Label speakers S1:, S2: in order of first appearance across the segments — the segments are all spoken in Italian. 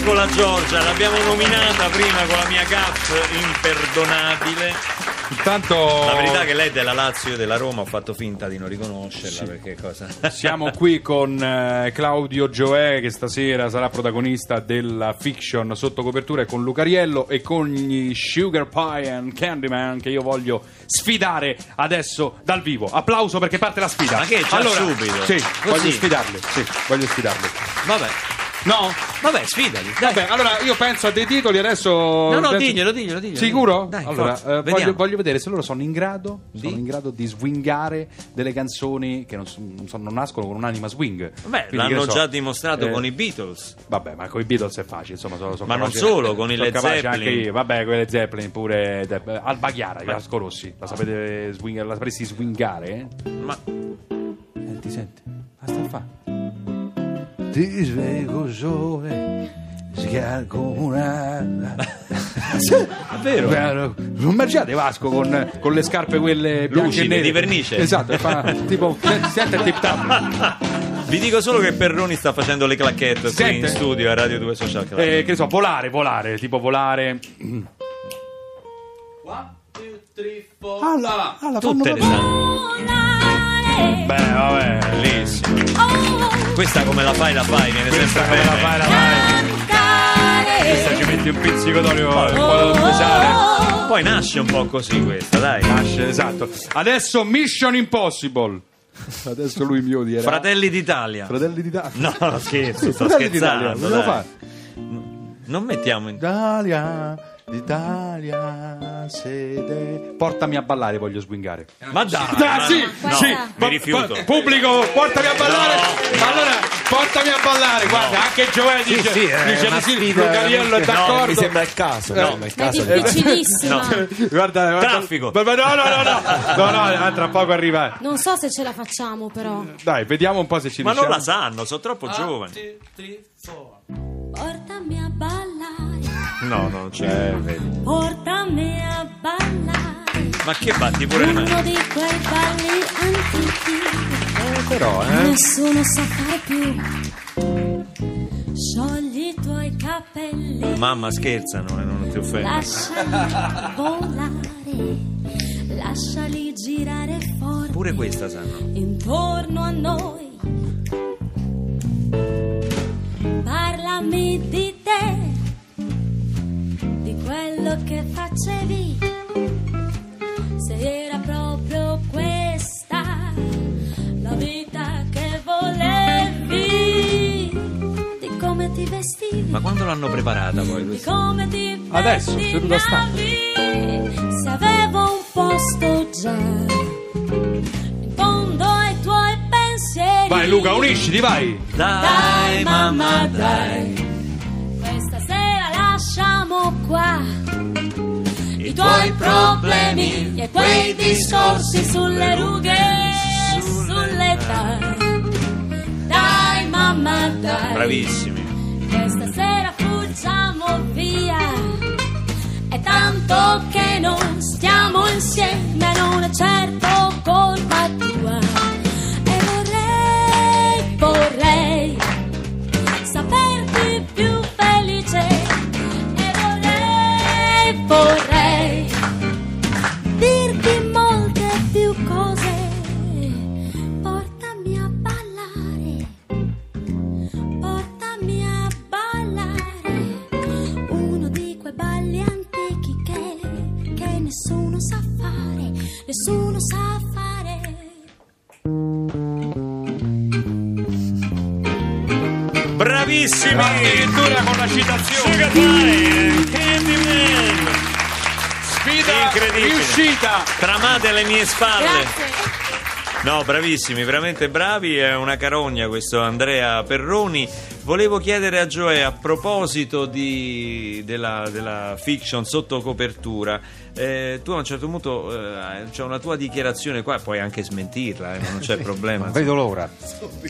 S1: Eccola Giorgia, l'abbiamo nominata prima con la mia gaff imperdonabile.
S2: Intanto
S1: La verità è che lei è della Lazio e della Roma, ho fatto finta di non riconoscerla perché cosa?
S2: siamo qui con eh, Claudio Gioè che stasera sarà protagonista della fiction sotto copertura e con Lucariello e con gli Sugar Pie and Candyman che io voglio sfidare adesso dal vivo. Applauso perché parte la sfida.
S1: Ma che, già subito?
S2: Sì,
S1: Così?
S2: voglio sfidarli. Sì, voglio sfidarli.
S1: Vabbè,
S2: No?
S1: vabbè, sfidali. Dai.
S2: Vabbè, allora io penso a dei titoli adesso.
S1: No, no,
S2: penso-
S1: diglielo, diglielo, diglielo.
S2: Sicuro?
S1: Dai,
S2: allora,
S1: forza,
S2: eh, voglio, voglio vedere se loro sono in grado
S1: Di?
S2: sono in grado di swingare delle canzoni che non, so- non non nascono con un'anima swing.
S1: Vabbè,
S2: Quindi,
S1: l'hanno
S2: so,
S1: già dimostrato
S2: eh,
S1: con i Beatles.
S2: Vabbè, ma con i Beatles è facile, insomma, sono, sono
S1: Ma non
S2: capace-
S1: solo, con i
S2: sono
S1: Led Zeppelin.
S2: Anche io. Vabbè, con i Led Zeppelin pure de- Alba Chiara, Vasco Rossi. La sapete swing- la sapresti swingare? eh?
S1: Ma
S2: Senti, senti. Basta fa.
S3: Ti svego sole, schiarco una...
S2: È vero. Non mangiate Vasco con, con le scarpe quelle bianche
S1: Lucide, di vernice.
S2: Esatto, fa tipo senti il tip tap.
S1: vi dico solo che Perroni sta facendo le clacchette qui
S2: Sente?
S1: in studio a Radio 2 Social Club.
S2: Eh, che ne so, volare, volare, tipo volare. Alla, alla,
S1: Tutte le.
S2: Beh, vabbè.
S1: Bellissimo. Questa come la fai la fai, viene
S2: Questa
S1: sempre
S2: come la
S1: bene.
S2: fai, la fai. Questa ci metti un pizzico d'olio un po' speciale.
S1: Poi nasce un po' così questa, dai.
S2: Nasce, esatto. Adesso Mission Impossible. Adesso lui mi odierà.
S1: Fratelli d'Italia.
S2: Fratelli d'Italia.
S1: No, no, scherzo, sto
S2: Fratelli d'Italia,
S1: scherzando.
S2: vogliamo
S1: dai.
S2: fare?
S1: Non mettiamo in...
S2: Italia, d'Italia, sede. Portami a ballare, voglio swingare.
S1: Ma dai,
S2: Ah,
S1: ma-
S2: sì,
S1: no,
S2: sì.
S1: mi rifiuto.
S2: pubblico, portami a ballare. Allora, portami a ballare. Guarda, anche Gioè dice,
S3: sì, è
S2: dice
S3: una
S2: di sì,
S3: sfida
S2: Lucariello è d'accordo.
S3: Mi sembra il caso, no, ma il
S4: È
S3: caso
S4: difficilissima.
S1: No.
S2: Guarda, guarda.
S1: Traffico.
S2: No, no, no, no. No, no, ah, tra poco arriva.
S4: Non so se ce la facciamo, però.
S2: Dai, vediamo un po' se ci
S1: Ma non
S2: riusciamo.
S1: la sanno, sono troppo giovani.
S4: Portami a ballare,
S1: No, no, c'è.
S4: portami a ballare.
S1: Ma che batti pure le mani?
S4: Uno di quei balli antichi.
S3: però, eh.
S4: Nessuno sa fare più. Sciogli i tuoi capelli.
S1: Mamma scherzano e non ti offendo.
S4: Lasciali volare. Lasciali girare forte.
S1: Pure questa sanno.
S4: intorno a noi. Parlami di te, di quello che facevi, se era proprio questa la vita che volevi, di come ti vestivi,
S1: Ma quando l'hanno preparata poi
S4: di
S1: questa?
S4: come ti
S2: Adesso, seduta stante.
S4: pettinavi, se avevo un posto già in fondo ai tuoi pensieri.
S2: Vai Luca, unisciti, vai.
S4: Dai, mamma, dai. Qua i tuoi problemi e quei discorsi sulle rughe e sull'età. Dai, mamma, dai.
S1: Bravissimi.
S4: Questa sera fuggiamo via. È tanto che non stiamo insieme, non è certo colpa tua. Sa fare, nessuno sa fare.
S1: Bravissimi!
S2: Addirittura con la citazione.
S1: Sugar Pie, Candyman!
S2: Sfida
S1: Incredibile.
S2: riuscita.
S1: Tramate alle mie spalle.
S4: Grazie.
S1: No, bravissimi, veramente bravi. È una carogna questo Andrea Perroni. Volevo chiedere a Gioè a proposito di- della, della fiction sotto copertura. eh, tu a un certo punto eh, c'è una tua dichiarazione qua, puoi anche smentirla, eh, non c'è problema.
S3: Non vedo l'ora.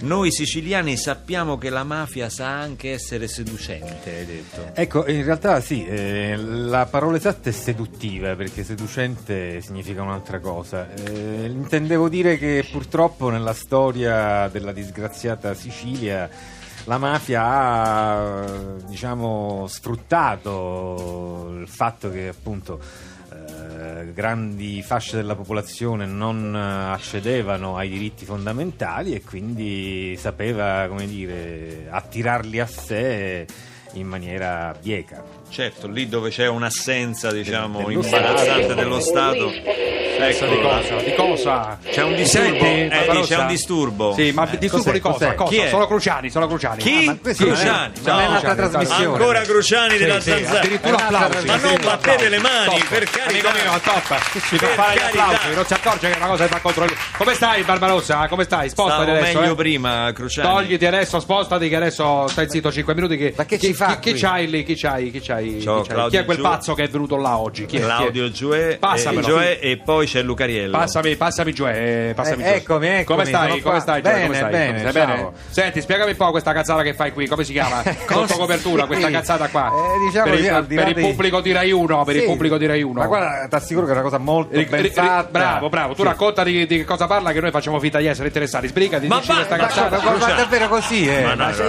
S1: Noi siciliani sappiamo che la mafia sa anche essere seducente, hai detto.
S3: Ecco, in realtà sì, eh, la parola esatta è seduttiva, perché seducente significa un'altra cosa. Eh, intendevo dire che purtroppo nella storia della disgraziata Sicilia la mafia ha diciamo, sfruttato il fatto che appunto eh, grandi fasce della popolazione non accedevano ai diritti fondamentali e quindi sapeva come dire, attirarli a sé in maniera bieca.
S1: Certo, lì dove c'è un'assenza, diciamo,
S3: Dello
S1: imbarazzante
S3: Stato.
S1: dello Stato.
S5: Ecco, di cosa? Di cosa?
S1: C'è un disturbo. Eddie,
S5: Barbarossa?
S1: c'è un disturbo.
S5: Sì, ma
S3: Eh,
S5: disturbo
S3: cos'è,
S5: di cosa? cosa?
S1: Chi è?
S5: Sono Cruciani, sono Cruciani.
S1: Chi?
S3: ma non è-
S1: Cruciani.
S3: non è
S1: No,
S3: un'altra
S5: Cruciani,
S3: trasmissione.
S1: Ancora Cruciani della
S5: Sì, sì,
S1: zanzara.
S5: addirittura
S1: Ma-
S5: applausi.
S1: Ma non battete le mani,
S5: Top.
S1: per carità.
S5: Amico mio, top. Si fa
S1: Per
S5: fare gli applausi, non si accorge che è una cosa che fa contro lui. Come stai, Barbarossa? Come stai? Spostati
S1: Stavo
S5: adesso.
S1: meglio
S5: eh.
S1: prima, Cruciani.
S5: Togliti adesso, spostati che adesso stai zitto 5 minuti. Che,
S3: Ma che
S5: chi,
S3: ci fa
S5: Chi, c'hai lì? Chi c'hai? Chi c'hai? Chi,
S1: C'ho
S5: c'hai?
S1: Claudio
S5: Chi è quel
S1: Giu-
S5: pazzo che è venuto là oggi? Chi è? Chi è?
S1: Claudio
S5: Passamelo.
S1: eh, Gioè e poi c'è Lucariello.
S5: Passami, passami giù, eh, passami
S3: Eh, eccomi, eccomi,
S5: Come stai? Come stai, Gioia?
S3: Bene,
S5: Come stai?
S3: bene,
S5: Stai
S3: ciao.
S5: Senti, spiegami un po' questa cazzata che fai qui, come si chiama? Sotto copertura, questa cazzata qua.
S3: Eh, diciamo
S5: per il,
S3: di
S5: per il pubblico di Rai 1, per il
S3: Sì.
S5: pubblico di Rai 1.
S3: Ma guarda, ti assicuro che è una cosa molto
S5: Ri-
S3: ben
S5: ri-
S3: fatta.
S5: bravo, bravo, tu
S3: Sì.
S5: racconta di, di che cosa parla che noi facciamo finta di essere interessati. Spiegati,
S1: Ma
S5: dici
S1: va-
S5: questa cazzata.
S3: Ma, davvero così, eh?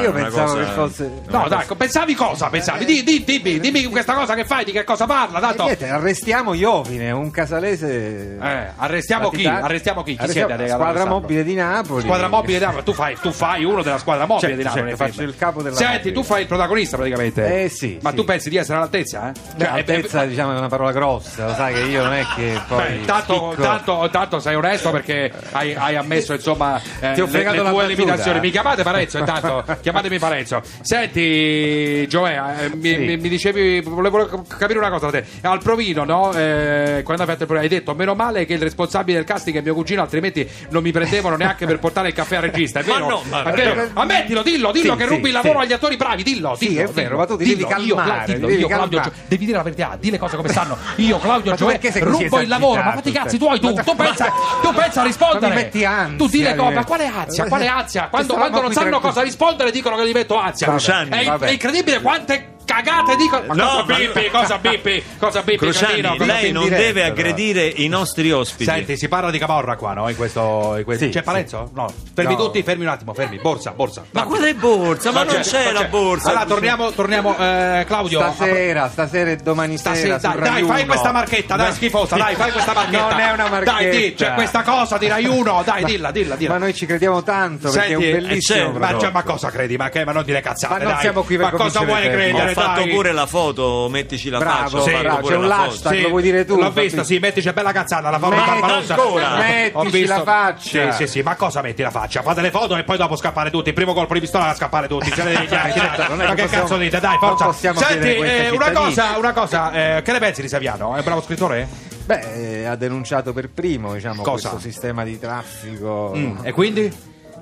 S3: Io pensavo che fosse.
S5: No, dai, pensavi cosa? Pensavi? Di, di- dimmi, dimmi questa cosa che fai, di che cosa parla,
S3: Eh,
S5: tanto.
S3: niente, arrestiamo Iovine, un casalese.
S5: Eh, arrestiamo chi? Arrestiamo chi? Chi
S3: Arrestiamo
S5: siete?
S3: la Squadra
S5: Alessandro?
S3: mobile di Napoli.
S5: Squadra mobile di Napoli, tu fai, tu fai uno della squadra mobile
S3: Certo,
S5: di Napoli.
S3: certo, faccio il capo della
S5: Senti,
S3: mobile.
S5: tu fai il protagonista praticamente.
S3: Eh, sì,
S5: Ma
S3: sì.
S5: tu pensi di essere all'altezza? Eh?
S3: Beh,
S5: Cioè,
S3: altezza,
S5: eh,
S3: diciamo, è una parola grossa, lo sai che io non è che poi.
S5: Beh, tanto, tanto, tanto sei onesto perché hai, hai ammesso insomma eh,
S3: Ti ho
S5: le, le
S3: la
S5: tue limitazioni. Mi chiamate Parenzo intanto, chiamatemi Parenzo. Senti, Gioè, eh, mi,
S3: Sì.
S5: mi- mi dicevi, volevo capire una cosa te. Al provino, no? Eh, quando hai fatto il provino, hai detto meno male che il responsabile del casting è mio cugino, altrimenti non mi prendevano neanche per portare il caffè al regista. È
S1: Ma
S5: vero?
S1: no, ma-
S5: È vero? Ammettilo, dillo, dillo
S3: Sì,
S5: che
S3: sì,
S5: rubi il lavoro agli attori bravi, dillo.
S3: Sì,
S5: dillo,
S3: è vero,
S5: dillo,
S3: ma tu devi
S5: dillo,
S3: calmare,
S5: Io, dillo,
S3: devi
S5: io, Claudio,
S3: calmare.
S5: Gio- devi dire la verità, di le cose come stanno. Io, Claudio
S3: Ma
S5: Gioè, rubo il lavoro, ma fatti i cazzi
S3: cioè?
S5: tuoi tu.
S3: Ma-
S5: Tu pensa, tu pensa a rispondere.
S3: Ma metti ansia,
S5: Tu di le cose,
S3: mi-
S5: ma quale ansia? Quale ansia? Quando, quando non sanno cosa rispondere dicono che gli metto ansia. È incredibile quante cagate dicono. Ma
S1: No,
S5: bippi? Cosa bippi? Cosa bippi?
S1: Cruciani,
S5: Casino? Cosa
S1: lei non
S3: diretta,
S1: deve
S3: però.
S1: aggredire i nostri ospiti.
S5: Senti, si parla di Camorra qua, no? In questo. in questo-
S3: Sì,
S5: C'è
S3: sì.
S5: Parenzo? No. Fermi
S3: No.
S5: tutti, fermi un attimo, fermi. Borsa, borsa.
S1: ma quale borsa? Ma non c'è la borsa.
S5: Allora, torniamo, torniamo eh, Claudio.
S3: Stasera, stasera e domani
S5: Stasera,
S3: sera.
S5: dai,
S3: Rai
S5: dai, fai
S3: 1.
S5: questa marchetta, dai, schifosa, dai, fai questa marchetta.
S3: Non è una marchetta.
S5: Dai, di, c'è questa cosa di Rai 1, dai, dilla, dilla, dilla.
S3: Ma noi ci crediamo tanto perché
S5: Senti,
S3: è un
S5: eh,
S3: bellissimo.
S5: ma, cioè, cosa credi? Ma, che, ma non dire cazzate,
S3: Ma non
S5: dai.
S3: siamo qui per
S5: Ma cosa
S3: convincere
S5: vuoi credere?
S1: Ho fatto pure la foto, mettici la
S3: Bravo,
S1: faccia.
S3: sì, bravo, c'è un
S1: la foto.
S3: l'hashtag, lo vuoi dire tu?
S5: L'ho visto, sì, mettici bella cazzata, la
S3: Metti
S5: barbarossa.
S3: ancora. Mettici la faccia.
S5: Sì, sì, sì, ma cosa metti la faccia? Fate le foto e poi dopo scappare tutti. Il primo colpo di pistola da scappare tutti. Ce ne devi chiari,
S3: Certo,
S5: Ma
S3: che
S5: cazzo dite? Dai, forza.
S3: possiamo
S5: Senti, eh, una cosa, una cosa, eh, che ne pensi di Saviano? È un bravo scrittore?
S3: Beh, eh, ha denunciato per primo diciamo, questo sistema di traffico.
S5: Mm, E quindi?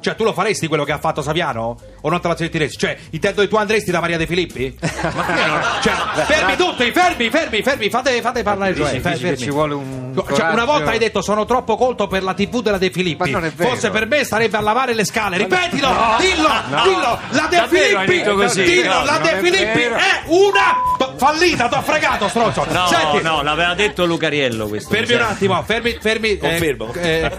S5: Cioè, tu lo faresti quello che ha fatto Saviano? O non te la sentiresti? Cioè, intendo tu andresti da Maria De Filippi? Ma che no? Cioè, fermi tutti, fermi, fermi, fermi, fate, fate parlare
S3: che
S5: fermi.
S3: ci vuole un
S5: Cioè, una volta hai detto sono troppo colto per la TV della De Filippi.
S3: Ma non è vero.
S5: Forse per me starebbe a lavare le scale. Ripetilo, dillo, dillo. La De
S1: Davvero hai
S5: Filippi,
S1: detto così?
S5: dillo,
S1: No,
S5: la
S3: non
S5: De
S3: è
S5: Filippi
S3: vero.
S5: è una fallita, t'ho fregato, stronzo.
S1: No,
S5: Senti,
S1: no, l'aveva detto Lucariello questo.
S5: Fermi
S1: mi
S5: un attimo, fermi, fermi. eh,
S1: Confermo.
S5: eh,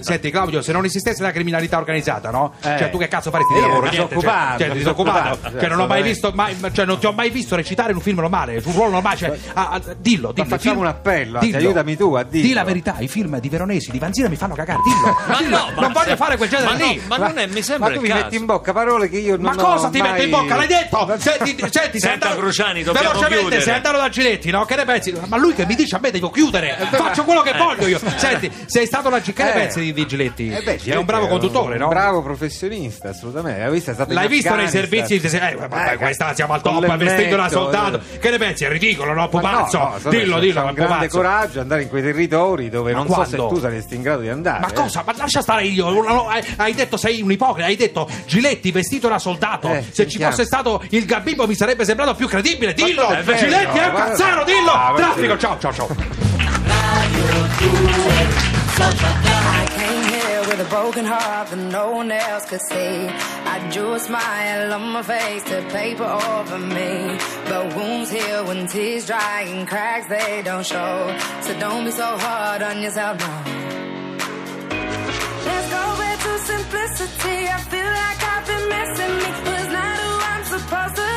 S5: senti, Claudio, se non esistesse la criminalità organizzata, no?
S3: Eh.
S5: Cioè, tu che cazzo faresti di lavoro?
S3: ero
S5: Niente,
S3: disoccupato,
S5: cioè, cioè, disoccupato. Cioè, non ho mai
S3: assolutamente.
S5: visto, mai, cioè, non ti ho mai visto recitare in un film normale, un ruolo normale. Cioè, ah, ah, dillo, dillo. i
S3: facciamo
S5: film-
S3: un appello,
S5: dillo.
S3: aiutami tu a dirlo.
S5: Di la verità, i film di Veronesi, di Vanzina mi fanno cagare, dillo.
S1: Ma
S5: dillo.
S1: no, ma-
S5: non voglio fare quel genere
S1: ma
S5: lì.
S1: no, ma non è, mi sembra
S3: Ma tu mi
S1: caso.
S3: metti in bocca parole che io non
S5: Ma cosa
S3: ho
S5: ti
S3: mai...
S5: metto in bocca? L'hai detto? Senti, senti
S1: Senta. Cruciani, dobbiamo
S5: Velocemente, sei andato da Giletti, no? Che ne pensi? Ma lui che mi dice a me devo chiudere. Faccio quello che voglio io. Senti, sei stato da G- Che ne
S3: Eh.
S5: pensi di, di Giletti?
S3: Eh beh,
S5: è
S3: Giletti
S5: un bravo conduttore,
S3: un
S5: no?
S3: bravo professionista, assolutamente. L'hai visto?
S5: L'hai visto nei servizi? Eh, vabbè,
S3: Eh,
S5: questa siamo al top, vestito da soldato.
S3: eh.
S5: Che ne pensi? È ridicolo, no?
S3: Ma no,
S5: Pupazzo.
S3: no, insomma,
S5: dillo, dillo,
S3: c'è
S5: è
S3: un grande coraggio andare in quei territori dove
S5: Ma
S3: non so
S5: quando?
S3: se tu saresti in grado di andare.
S5: Ma cosa? Ma lascia stare io. No, no, hai, detto sei un ipocrita. Hai detto Giletti vestito da soldato.
S3: Eh,
S5: Se ci fosse stato il Gabibbo mi sarebbe sembrato più credibile. Dillo!
S3: È vero,
S5: Giletti è un cazzaro, dillo!
S3: Ah,
S5: Traffico, ciao, ciao, ciao.
S6: I came here with a broken heart that no one else could see. I drew a smile on my face to paper over me. But wounds heal when tears dry and cracks they don't show. So don't be so hard on yourself now. Let's go back to simplicity. I feel like I've been missing me. Was on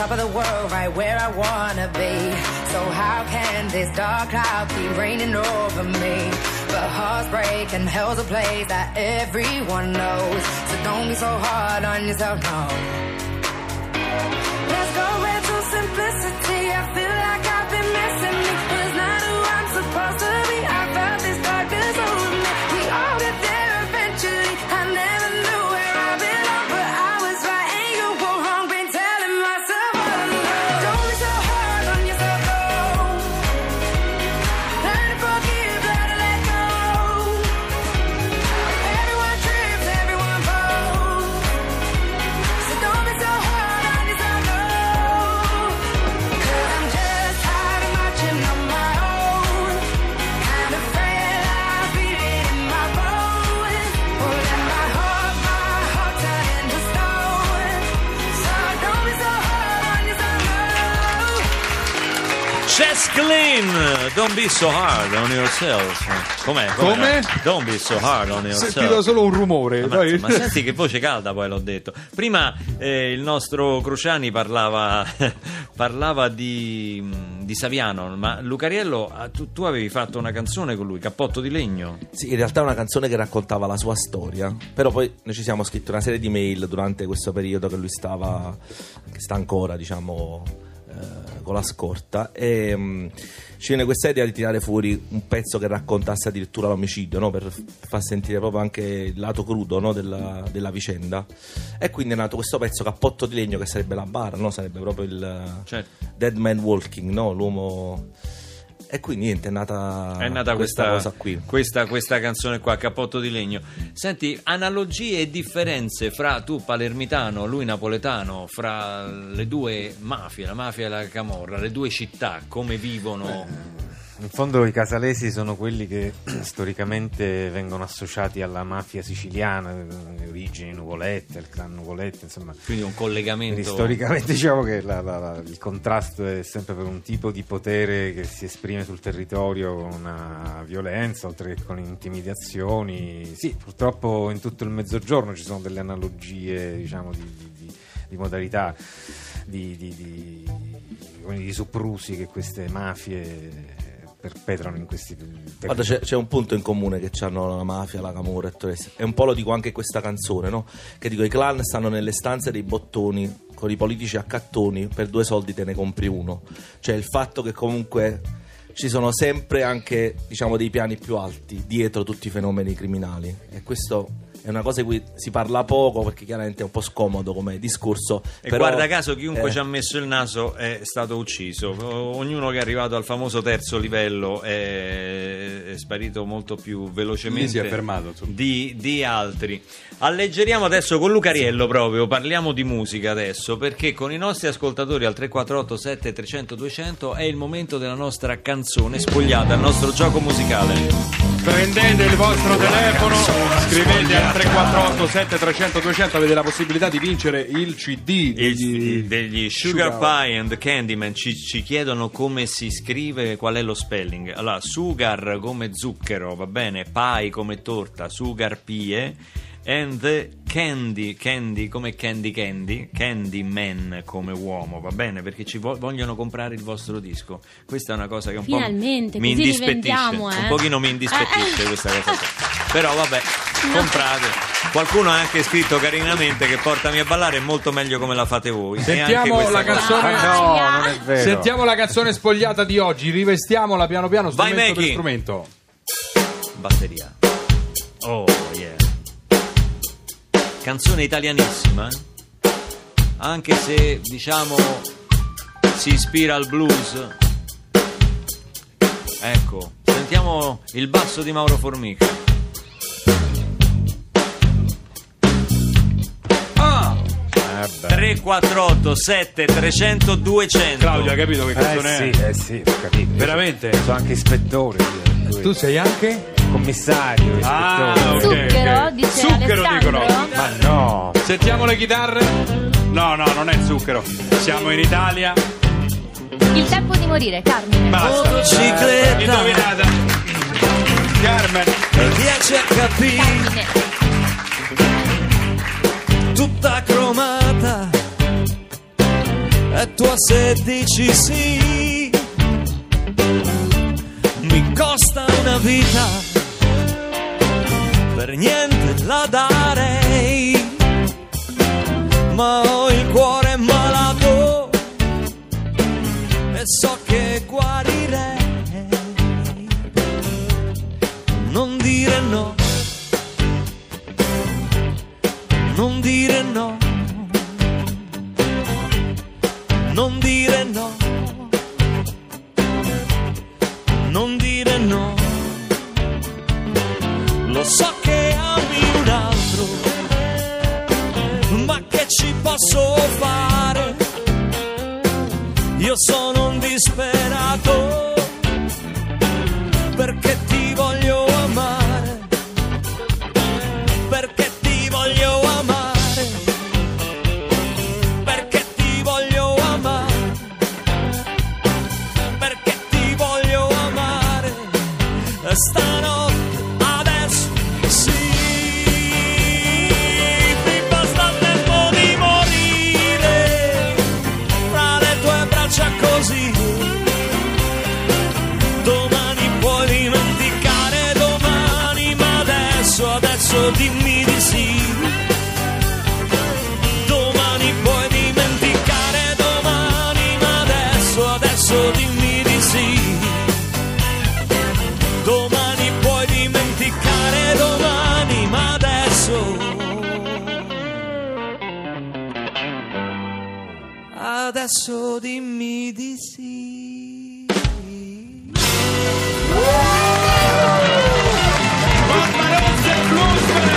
S6: top of the world, right where I wanna be. So how can this dark cloud keep raining over me? But hearts break and hell's a place that everyone knows. So don't be so hard on yourself, no. Don't be so hard on yourself.
S1: Com'è?
S5: Come?
S1: Don't be so hard on
S5: Ho
S1: yourself.
S5: sentito solo un rumore.
S1: Ma,
S5: dai.
S1: ma senti che voce calda poi l'ho detto. Prima eh, il nostro Cruciani parlava, parlava di, di Saviano, ma Lucariello, ah, tu, tu avevi fatto una canzone con lui, Cappotto di legno.
S7: Sì, in realtà è una canzone che raccontava la sua storia, però poi noi ci siamo scritti una serie di mail durante questo periodo che lui stava, che sta ancora, diciamo, con la scorta e mm, ci viene questa idea di tirare fuori un pezzo che raccontasse addirittura l'omicidio, no? per far sentire proprio anche il lato crudo no? della, della vicenda. E quindi è nato questo pezzo Cappotto di legno che sarebbe la bara, no? sarebbe proprio il
S1: Certo.
S7: Dead Man Walking, no? l'uomo... E quindi niente, è nata,
S1: È nata questa,
S7: Ah, cosa qui.
S1: Questa, questa canzone qua, Cappotto di legno. Senti, analogie e differenze fra tu palermitano, lui napoletano, fra le due mafie, la mafia e la camorra, le due città, come vivono?
S3: In fondo i casalesi sono quelli che storicamente vengono associati alla mafia siciliana, le origini Nuvoletta, il clan Nuvoletta, insomma.
S1: Quindi un
S3: Quindi
S1: collegamento...
S3: storicamente diciamo che la- la- la- il contrasto è sempre per un tipo di potere che si esprime sul territorio con una violenza, oltre che con intimidazioni. Sì, purtroppo in tutto il mezzogiorno ci sono delle analogie, diciamo, di, di- di- di modalità, di, di, di, come di soprusi che queste mafie perpetrano in questi
S7: Guarda, c'è, c'è un punto in comune che hanno la mafia, la camorra e tutto il. E un po' lo dico anche questa canzone, no? Che dico, i clan stanno nelle stanze dei bottoni con i politici a cattoni, per due soldi te ne compri uno. Cioè il fatto che comunque ci sono sempre anche, diciamo, dei piani più alti dietro tutti i fenomeni criminali. E questo è una cosa di cui si parla poco perché chiaramente è un po' scomodo come discorso.
S1: E
S7: però,
S1: guarda caso chiunque
S7: eh,
S1: ci ha messo il naso è stato ucciso. Ognuno che è arrivato al famoso terzo livello è, è sparito molto più velocemente
S5: Lì si è fermato,
S1: di, di altri. Alleggeriamo adesso con Lucariello proprio, parliamo di musica adesso, perché con i nostri ascoltatori al 348 7300 200 è il momento della nostra canzone spogliata, il nostro gioco musicale.
S5: Prendete il vostro telefono, scrivete al 348 7300 200 avete la possibilità di vincere il CD
S1: Il-
S5: degli,
S1: degli Sugar Pie and the Candyman ci, ci chiedono come si scrive, qual è lo spelling. Allora, sugar come zucchero, va bene, pie come torta, sugar pie, and the candy, candy come candy candy, Candyman come uomo, va bene, perché ci vo- vogliono comprare il vostro disco. Questa è una cosa che un
S8: Finalmente,
S1: po' mi indispettisce,
S8: eh.
S1: un pochino mi indispettisce questa cosa. qua. Però vabbè, comprate. Qualcuno ha anche scritto carinamente che portami a ballare è molto meglio come la fate voi.
S5: Sentiamo la canzone-
S3: Ah, no, non è vero.
S5: Sentiamo la canzone spogliata di oggi, rivestiamola piano piano
S1: Vai,
S5: strumento per
S1: Meki.
S5: strumento.
S1: Batteria. Oh yeah. Canzone italianissima, eh? anche se diciamo si ispira al blues. Ecco, sentiamo il basso di Mauro Formica.
S3: Beh.
S1: 348 7 300 200
S5: Claudio, hai capito che
S3: Eh
S5: canzone
S3: sì,
S5: è?
S3: eh sì, ho capito.
S5: Veramente?
S3: Sono anche ispettore. per cui-
S5: Tu sei anche?
S3: commissario,
S5: Ah,
S3: ispettore.
S5: ok,
S8: Zucchero,
S5: ok.
S8: dice
S5: Zucchero
S8: Alessandro.
S5: dicono.
S3: Ma no,
S5: Sentiamo le chitarre? No, no, non è zucchero. Siamo in Italia.
S8: Il tempo di morire, Carmine.
S5: Basta.
S1: Motocicletta
S5: Indovinata. Carmen.
S1: e riesce a capire
S8: Carmine.
S1: tutta cromata se dici sì, mi costa una vita, per niente la darei, Adesso dimmi di sì.
S5: Barbarossa e Bluesman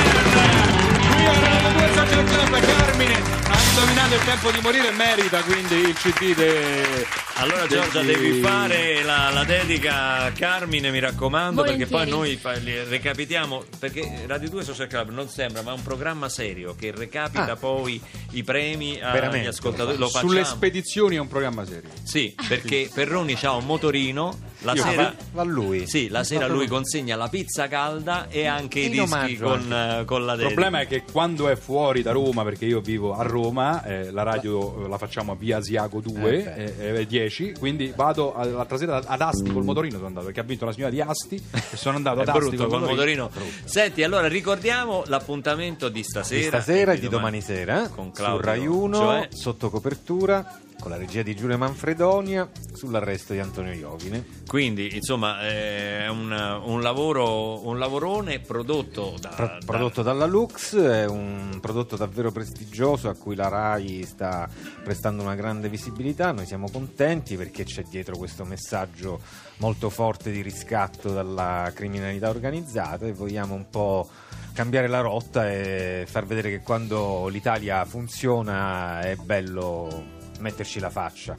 S5: qui a Radio 2 Social Club Carmine ha indovinato il tempo di morire merita quindi il CD de...
S1: Allora Giorgia devi fare la, la dedica a Carmine mi raccomando perché poi
S8: Volentieri.
S1: noi fa- li recapitiamo perché Radio 2 Social Club non sembra ma è un programma serio che recapita
S3: Ah.
S1: poi i premi agli
S3: Veramente,
S1: ascoltatori
S3: lo
S1: facciamo
S5: sulle spedizioni è un programma serio
S1: sì perché Perroni ha un motorino la
S5: Io-
S1: sera
S3: va, lui.
S1: sì, la sera lui consegna la pizza calda e anche i
S3: In
S1: dischi
S3: omaggio
S1: con, eh, con la
S5: Il
S1: dedica.
S5: problema è che quando è fuori da Roma, perché io vivo a Roma, eh, la radio eh, la facciamo a via Asiago 2,
S3: Eh,
S5: eh, eh, 10, quindi vado a- l'altra sera ad Asti col motorino, sono andato, perché ha vinto la signora di Asti e sono andato
S1: è
S5: ad Asti
S1: brutto col motorino. Senti, allora ricordiamo l'appuntamento di stasera.
S3: Di stasera
S1: e
S3: di domani sera
S1: Con
S3: su
S1: Claudio
S3: Rai 1
S1: Gioè.
S3: sotto copertura con la regia di Giulio Manfredonia sull'arresto di Antonio Iovine
S1: Quindi, insomma, eh, è un, un lavoro, un lavorone prodotto da.
S3: Pro-
S1: da-
S3: prodotto dalla Lux è un prodotto davvero prestigioso a cui la RAI sta prestando una grande visibilità noi siamo contenti perché c'è dietro questo messaggio molto forte di riscatto dalla criminalità organizzata e vogliamo un po' cambiare la rotta e far vedere che quando l'Italia funziona è bello metterci la faccia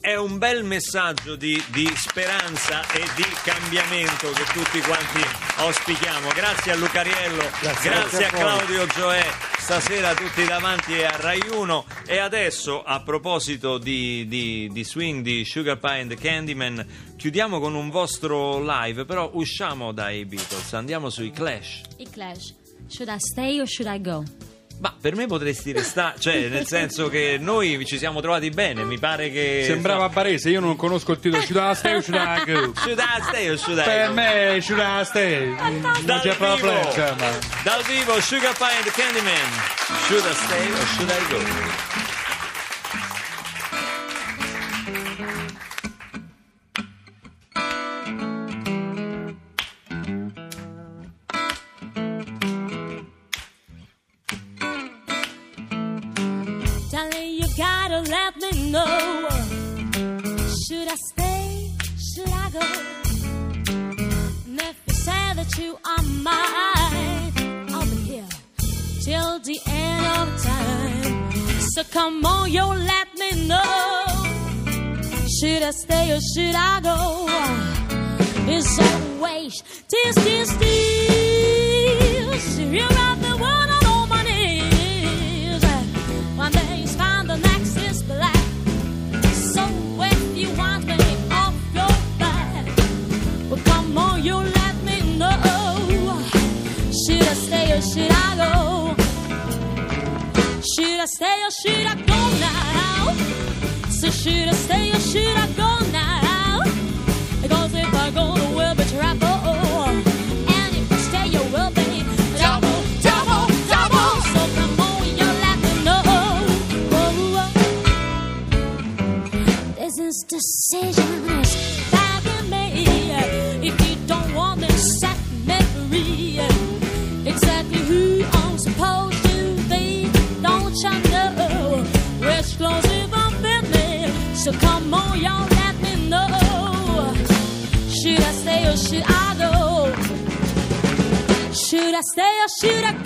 S1: È un bel messaggio di, di speranza e di cambiamento che tutti quanti auspichiamo. Grazie a Lucariello, grazie,
S3: Grazie
S1: a
S3: a.
S1: Claudio Gioè, stasera tutti davanti a Rai 1. E adesso, a proposito di, di- di swing di Sugar Pie and the Candyman, chiudiamo con un vostro live, però usciamo dai Beatles, andiamo sui Clash.
S8: I Clash. Should I stay or should I go?
S1: Ma per me potresti restare, cioè nel senso che noi ci siamo trovati bene, mi pare che...
S5: Sembrava barese, io non conosco il titolo. Should I stay or should I go?
S1: Should I stay or should I
S5: Per
S1: go?
S5: me, should I stay? Non
S1: Dal
S5: c'è
S1: vivo,
S5: problema. insomma.
S1: dal vivo Sugar Pie and the Candyman Should I stay or should I go?
S4: Come on, you let me know. Should I stay or should I go? It's always this, this, this. should I go? Should I stay or should I go?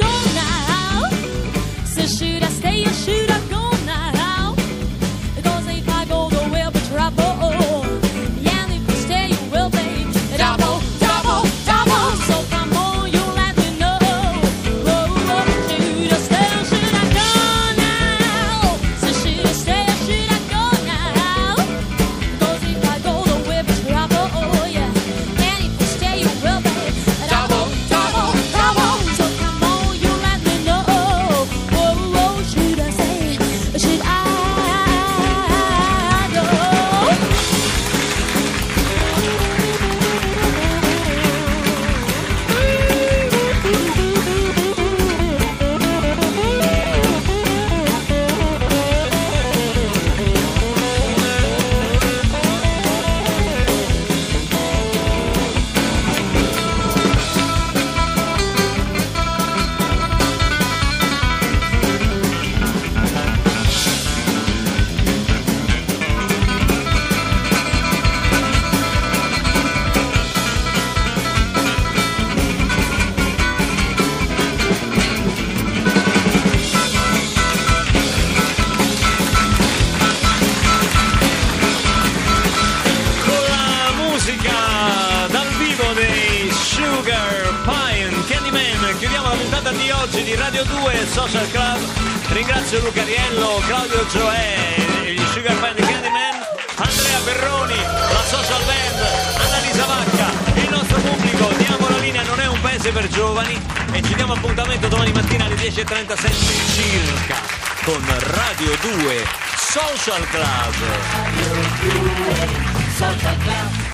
S1: Social Club. Ringrazio Luca Riello, Claudio Gioè, gli Sugar Band Candyman, Andrea Ferroni, la Social Band, Annalisa Vacca, il nostro pubblico. Diamo la linea, non è un paese per giovani e ci diamo appuntamento domani mattina alle 10.37 circa con Radio 2 Social Club. Radio 2 Social Club.